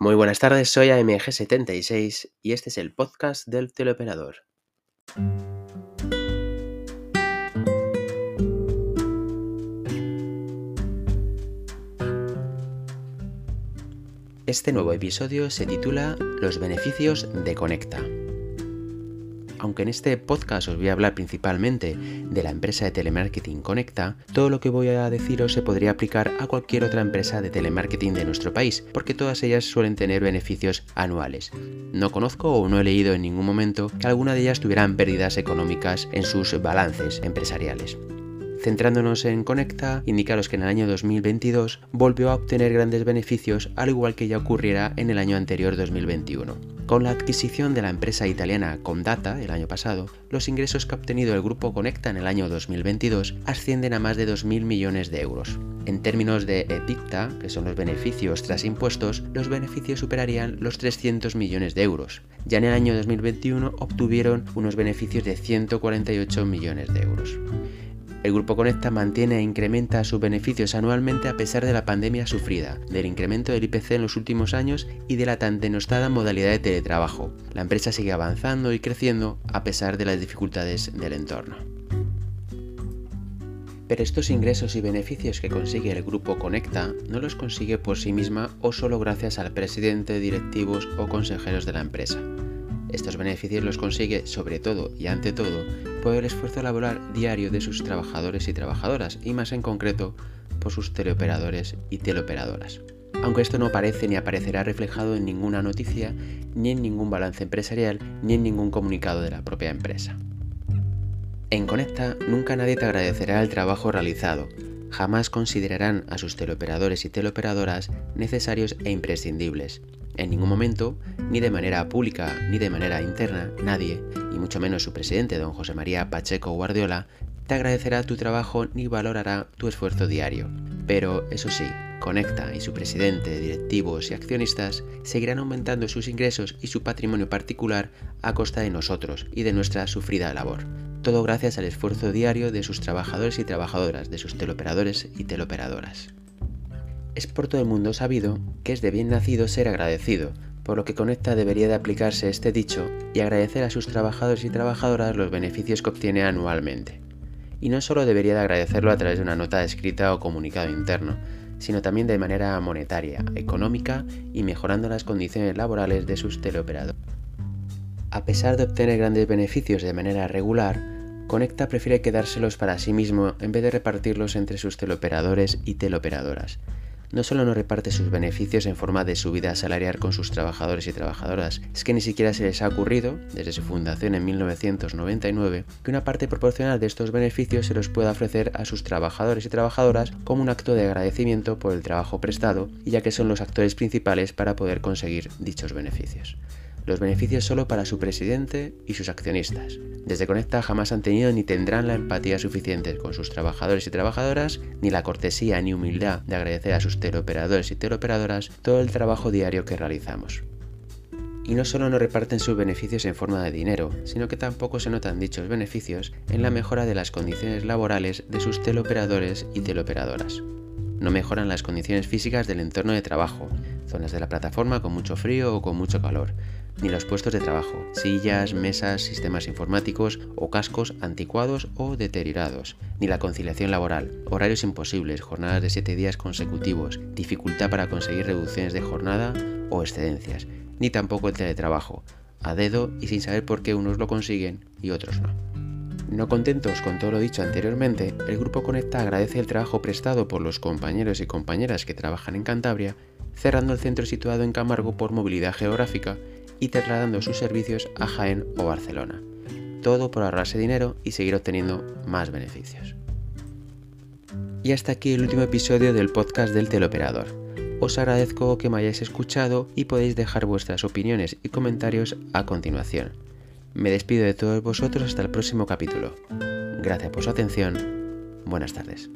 Muy buenas tardes, soy AMG76 y este es el podcast del teleoperador. Este nuevo episodio se titula Los beneficios de Conecta aunque en este podcast os voy a hablar principalmente de la empresa de telemarketing Conecta, todo lo que voy a deciros se podría aplicar a cualquier otra empresa de telemarketing de nuestro país, porque todas ellas suelen tener beneficios anuales. No conozco o no he leído en ningún momento que alguna de ellas tuvieran pérdidas económicas en sus balances empresariales. Centrándonos en Conecta, indicaros que en el año 2022 volvió a obtener grandes beneficios al igual que ya ocurriera en el año anterior 2021. Con la adquisición de la empresa italiana Comdata el año pasado, los ingresos que ha obtenido el grupo Conecta en el año 2022 ascienden a más de 2.000 millones de euros. En términos de EBITDA, que son los beneficios tras impuestos, los beneficios superarían los 300 millones de euros. Ya en el año 2021 obtuvieron unos beneficios de 148 millones de euros. El Grupo Conecta mantiene e incrementa sus beneficios anualmente a pesar de la pandemia sufrida, del incremento del IPC en los últimos años y de la tan denostada modalidad de teletrabajo. La empresa sigue avanzando y creciendo a pesar de las dificultades del entorno. Pero estos ingresos y beneficios que consigue el grupo Conecta no los consigue por sí misma o solo gracias al presidente, directivos o consejeros de la empresa. Estos beneficios los consigue sobre todo y ante todo por el esfuerzo laboral diario de sus trabajadores y trabajadoras y más en concreto por sus teleoperadores y teleoperadoras. Aunque esto no aparece ni aparecerá reflejado en ninguna noticia, ni en ningún balance empresarial, ni en ningún comunicado de la propia empresa. En Conecta nunca nadie te agradecerá el trabajo realizado, jamás considerarán a sus teleoperadores y teleoperadoras necesarios e imprescindibles, en ningún momento, ni de manera pública ni de manera interna, nadie, y mucho menos su presidente, don José María Pacheco Guardiola, te agradecerá tu trabajo ni valorará tu esfuerzo diario. Pero, eso sí, Conecta y su presidente, directivos y accionistas seguirán aumentando sus ingresos y su patrimonio particular a costa de nosotros y de nuestra sufrida labor. Todo gracias al esfuerzo diario de sus trabajadores y trabajadoras, de sus teleoperadores y teleoperadoras. Es por todo el mundo sabido que es de bien nacido ser agradecido, por lo que Conecta debería de aplicarse este dicho y agradecer a sus trabajadores y trabajadoras los beneficios que obtiene anualmente. Y no solo debería de agradecerlo a través de una nota escrita o comunicado interno, sino también de manera monetaria, económica y mejorando las condiciones laborales de sus teleoperadores. A pesar de obtener grandes beneficios de manera regular, Conecta prefiere quedárselos para sí mismo en vez de repartirlos entre sus teleoperadores y teleoperadoras, no solo no reparte sus beneficios en forma de subida salarial con sus trabajadores y trabajadoras, es que ni siquiera se les ha ocurrido, desde su fundación en 1999, que una parte proporcional de estos beneficios se los pueda ofrecer a sus trabajadores y trabajadoras como un acto de agradecimiento por el trabajo prestado, ya que son los actores principales para poder conseguir dichos beneficios los beneficios solo para su presidente y sus accionistas. Desde Conecta jamás han tenido ni tendrán la empatía suficiente con sus trabajadores y trabajadoras, ni la cortesía ni humildad de agradecer a sus teleoperadores y teleoperadoras todo el trabajo diario que realizamos. Y no solo no reparten sus beneficios en forma de dinero, sino que tampoco se notan dichos beneficios en la mejora de las condiciones laborales de sus teleoperadores y teleoperadoras. No mejoran las condiciones físicas del entorno de trabajo, zonas de la plataforma con mucho frío o con mucho calor, ni los puestos de trabajo, sillas, mesas, sistemas informáticos o cascos anticuados o deteriorados, ni la conciliación laboral, horarios imposibles, jornadas de 7 días consecutivos, dificultad para conseguir reducciones de jornada o excedencias, ni tampoco el teletrabajo, a dedo y sin saber por qué unos lo consiguen y otros no. No contentos con todo lo dicho anteriormente, el Grupo Conecta agradece el trabajo prestado por los compañeros y compañeras que trabajan en Cantabria, cerrando el centro situado en Camargo por movilidad geográfica y trasladando sus servicios a Jaén o Barcelona. Todo por ahorrarse dinero y seguir obteniendo más beneficios. Y hasta aquí el último episodio del podcast del teleoperador. Os agradezco que me hayáis escuchado y podéis dejar vuestras opiniones y comentarios a continuación. Me despido de todos vosotros hasta el próximo capítulo. Gracias por su atención. Buenas tardes.